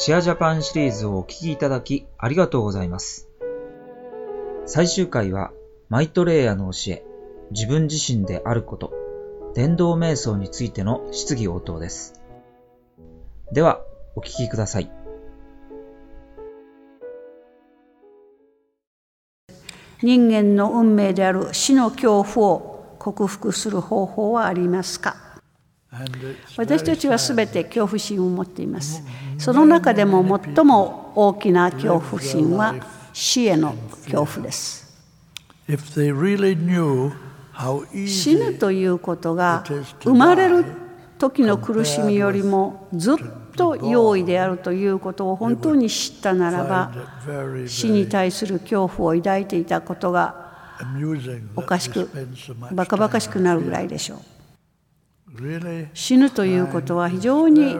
シェアジャパンシリーズをお聞きいただきありがとうございます。最終回は、マイトレイヤの教え、自分自身であること、伝道瞑想についての質疑応答です。では、お聞きください。人間の運命である死の恐怖を克服する方法はありますか？私たちはすべて恐怖心を持っています。その中でも最も大きな恐怖心は死への恐怖です。死ぬということが生まれる時の苦しみよりもずっと容易であるということを本当に知ったならば死に対する恐怖を抱いていたことがおかしくバカバカしくなるぐらいでしょう死ぬということは非常に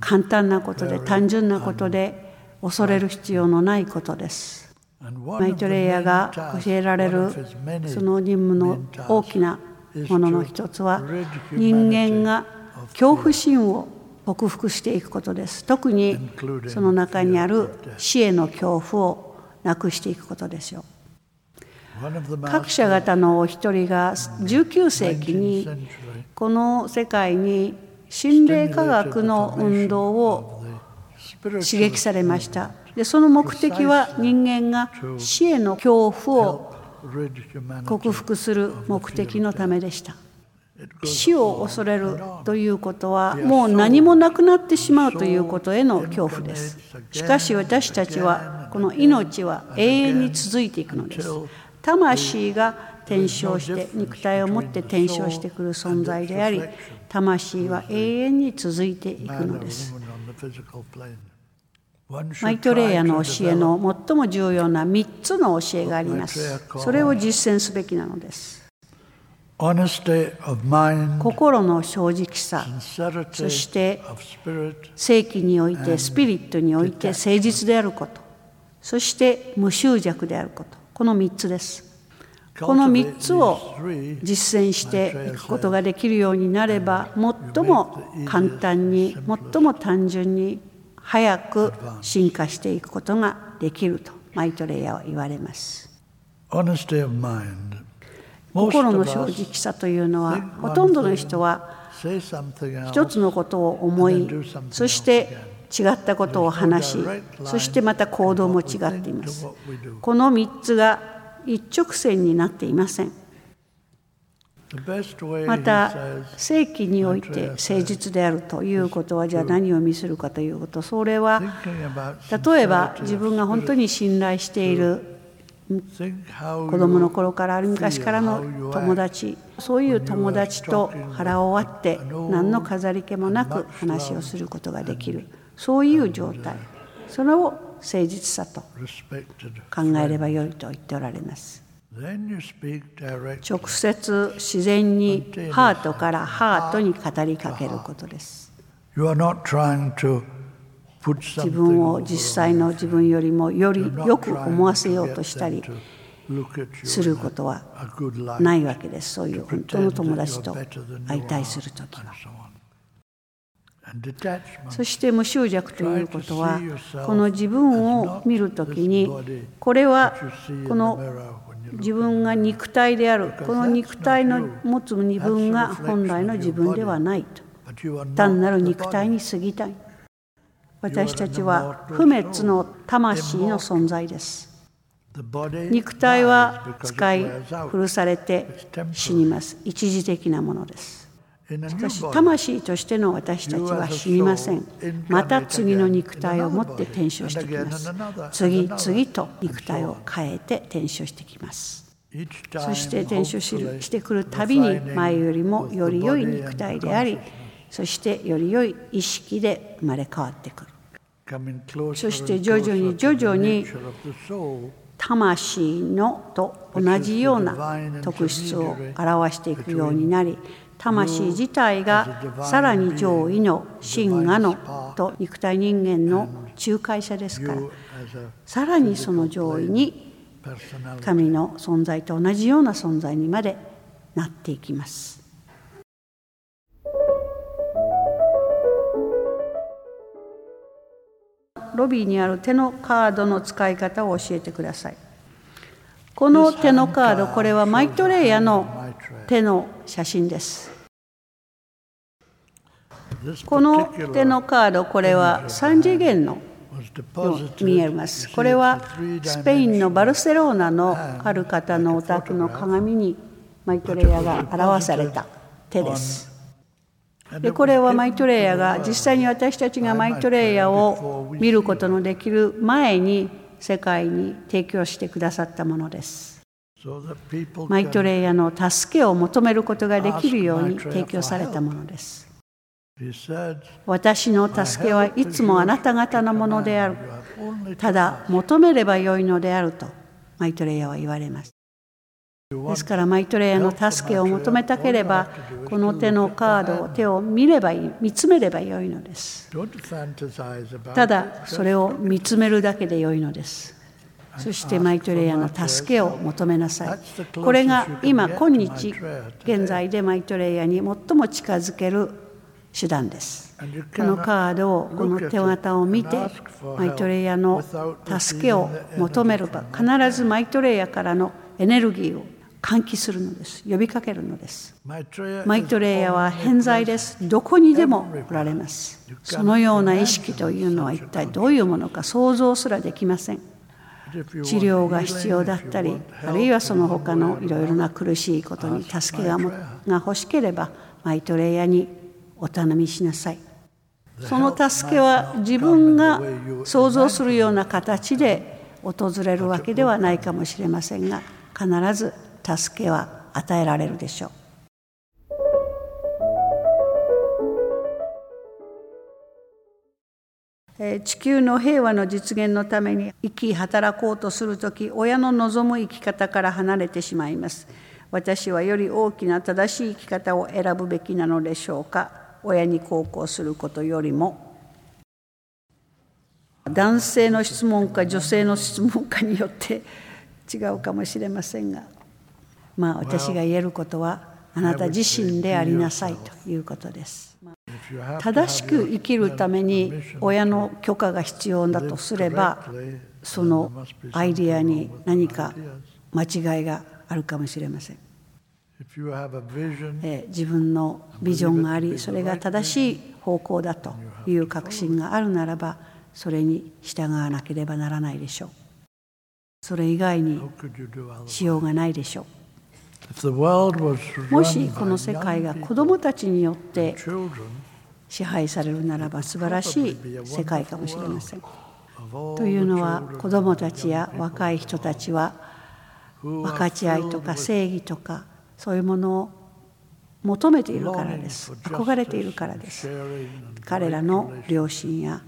簡単なことで単純なことで恐れる必要のないことです。マイトレイヤ main が教えられるその任務の大きなものの一つは人間が恐怖心を克服していくことです。特にその中にある.死への恐怖をなくしていくことですよ各社方のお一人が19世紀にこの世界に心霊科学の運動を刺激されました。でその目的は人間が死への恐怖を克服する目的のためでした。死を恐れるということはもう何もなくなってしまうということへの恐怖です。しかし私たちはこの命は永遠に続いていくのです。魂が転生して肉体を持って転生してくる存在であり魂は永遠に続いていくのです。マイトレイヤの教えの最も重要な3つの教えがあります。それを実践すべきなのです。Honesty of mind, 心の正直さそして正規においてスピリットにおいて誠実であることそして無執着であることこの3つです。この3つを実践していくことができるようになれば最も簡単に最も単純に早く進化していくことができるとマイトレイヤーは言われます。心の正直さというのはほとんどの人は一つのことを思いそして違ったことを話しそしてまた行動も違っています。この3つが一直線になっていません。また正規において誠実であるということはじゃあ何を意味するかということ。それは例えば自分が本当に信頼している子供の頃からある昔からの友達そういう友達と腹を割って何の飾り気もなく話をすることができる。そういう状態。それを誠実さと考えればよいと言っておられます。直接自然にハートからハートに語りかけることです。自分を実際の自分よりもよりよく思わせようとしたりすることはないわけです。そういう本当の友達と会相対するときはそして無執着ということはこの自分を見るときにこれはこの自分が肉体である。この肉体の持つ自分が本来の自分ではない。と単なる肉体.に過ぎたい。私たちは不滅の魂の存在です。肉体は使い.古されて死にます。一時的なものですしかし魂としての私たちは死にません。また次の肉体を持って転生してきます。次々と肉体を変えて転生してきます。そして転生してくるたびに前よりもより良い肉体でありそしてより良い意識で生まれ変わってくる。そして徐々に徐々に魂のと同じような特質を表していくようになり魂自体がさらに上位の真我のと肉体人間の仲介者ですからさらにその上位に.神の存在と同じような存在にまでなっていきます。ロビーにある手のカードの使い方を教えてください。この手のカード、これはマイトレイヤの手の写真です。この手のカード、これは3次元のように見えます。これはスペインのバルセロナのある方のお宅の鏡にマイトレイヤが表された手です。でこれはマイトレイヤが実際に私たちがマイトレイヤを見ることのできる前に世界に提供してくださったものです。マイトレイヤの助けを求めることができるように提供されたものです。私の助けはいつもあなた方のものである。ただ求めればよいのであるとマイトレイヤは言われます。ですからマイトレイヤの助けを求めたければこの手のカードを手を見ればいい見つめればよいのですただそれを見つめるだけでよいのですそしてマイトレイヤの助けを求めなさいこれが今今日現在でマイトレイヤに最も近づける手段です。このカードをこの手形を見てマイトレイヤの助けを求めれば必ずマイトレイヤからのエネルギーを喚起するのです。呼びかけるのです。マイトレイヤは偏在です。どこにでもおられます。そのような意識というのは一体どういうものか想像すらできません。治療が必要だったりあるいはその他のいろいろな苦しいことに助けがが欲しければマイトレイヤにお頼みしなさい。その助けは自分が想像するような形で訪れるわけではないかもしれませんが必ず助けは与えられるでしょう。地球の平和の実現のために生き働こうとする時親の望む生き方から離れてしまいます。私はより大きな正しい生き方を選ぶべきなのでしょうか。親に孝行することよりも男性の質問か女性の質問かによって違うかもしれませんがまあ、私が言えることはあなた自身でありなさいということです。正しく生きるために親の許可が必要だとすればそのアイディアに何か間違いがあるかもしれません。自分のビジョンがありそれが正しい方向だという確信があるならばそれに従わなければならないでしょう。それ以外にしようがないでしょう。もしこの世界が子どもたちによって支配されるならば素晴らしい世界かもしれません。というのは子どもたちや若い人たちは分かち合いとか正義とかそういうものを求めているからです憧れているからです彼らの両親や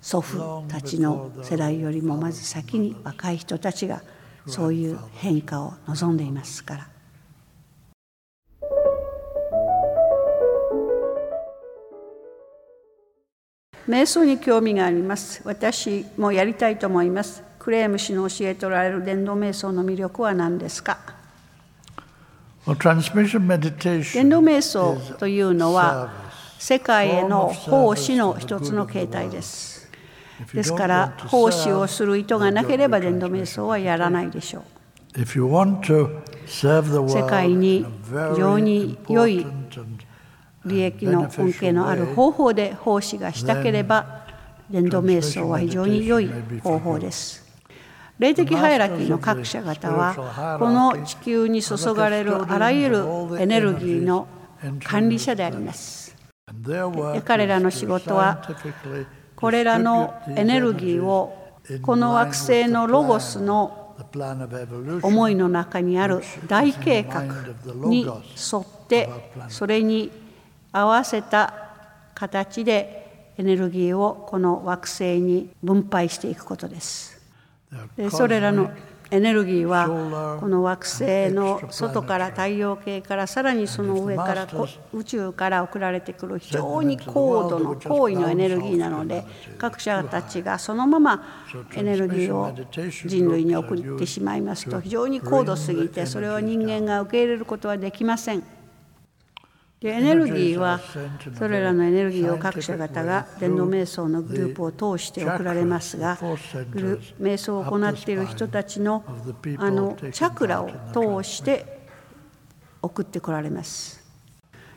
祖父たちの世代よりもまず先に若い人たちがそういう変化を望んでいますから。瞑想に興味があります。私もやりたいと思います。クレーム氏の教えておられる伝道瞑想の魅力は何ですか？伝道瞑想というのは世界への奉仕の一つの形態です。ですから奉仕をする意図がなければ伝道瞑想はやらないでしょう。世界に非常に良い利益の恩恵のある方法で奉仕がしたければ伝道瞑想は非常に良い方法です。霊的ハイラキーの各社方はこの地球に注がれるあらゆるエネルギーの管理者であります。彼らの仕事はこれらのエネルギーをこの惑星のロゴスの思いの中にある大計画に沿ってそれに合わせた形でエネルギーをこの惑星に分配していくことです。それらのエネルギーはこの惑星の外から太陽系からさらにその上から宇宙から送られてくる非常に高度の高位のエネルギーなので各社たちがそのままエネルギーを人類に送ってしまいますと非常に高度すぎてそれを人間が受け入れることはできません。でエネルギーはそれらのエネルギーを各社方が伝道瞑想のグループを通して送られますが瞑想を行っている人たちのあのチャクラを通して送ってこられます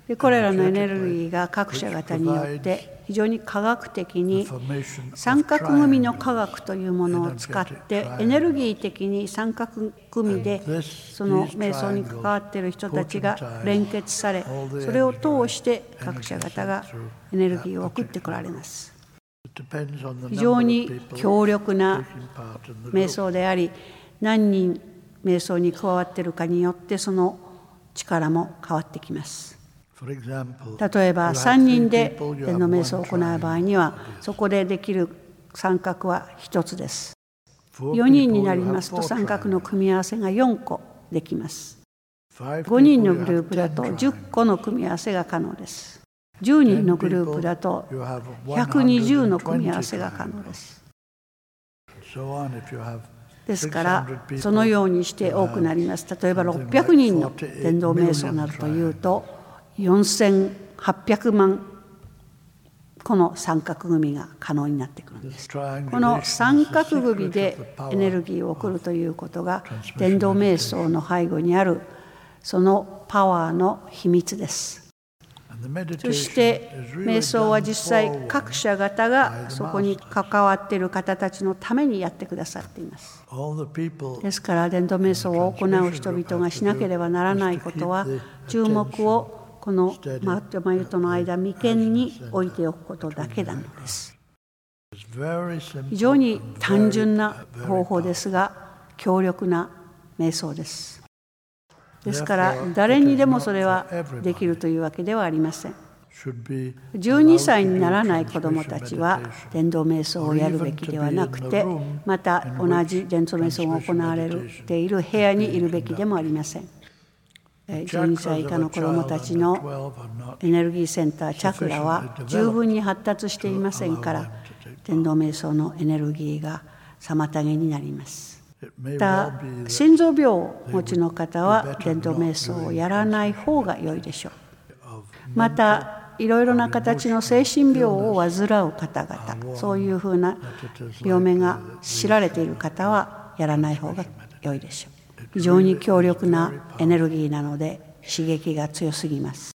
でこれらのエネルギーが各社方によって非常に科学的に三角組の科学というものを使ってエネルギー的に三角組でその瞑想に関わっている人たちが連結されそれを通して各社方がエネルギーを送ってこられます。非常に強力な瞑想であり何人瞑想に加わっているかによってその力も変わってきます例えば3人で天の瞑想を行う場合にはそこでできる三角は1つです。4人になりますと三角の組み合わせが4個できます。5人のグループだと10個の組み合わせが可能です。10人のグループだと120の組み合わせが可能です。ですからそのようにして多くなります。例えば600人の伝道瞑想などというと4800万この三角組が可能になってくるんです。この三角組でエネルギーを送るということが伝道瞑想の背後にあるそのパワーの秘密です。そして瞑想は実際各社方がそこに関わっている方たちのためにやってくださっています。ですから伝道瞑想を行う人々がしなければならないことは注目をこのマと眉との間眉間に置いておくことだけなのです。非常に単純な方法ですが強力な瞑想です。ですから誰にでもそれはできるというわけではありません。12歳にならない子どもたちは伝道瞑想をやるべきではなくてまた同じ伝道瞑想が行われている部屋にいるべきでもありません12歳以下の子どもたちのエネルギーセンターチャクラは十分に発達していませんから天道瞑想のエネルギーが妨げになります。また心臓病をお持ちの方は伝統瞑想をやらない方が良いでしょう。またいろいろな形の精神病を患う方々そういうふうな病名が知られている方はやらない方が良いでしょう非常に強力なエネルギーなので刺激が強すぎます。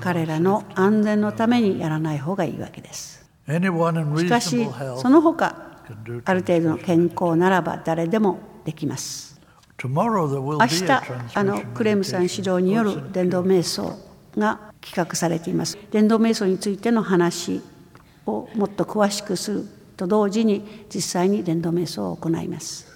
彼らの安全のためにやらない方がいいわけです。しかしその他ある程度の健康ならば誰でもできます。明日あのクレームさん指導による伝道瞑想が企画されています。伝道瞑想についての話をもっと詳しくすると同時に実際に伝道瞑想を行います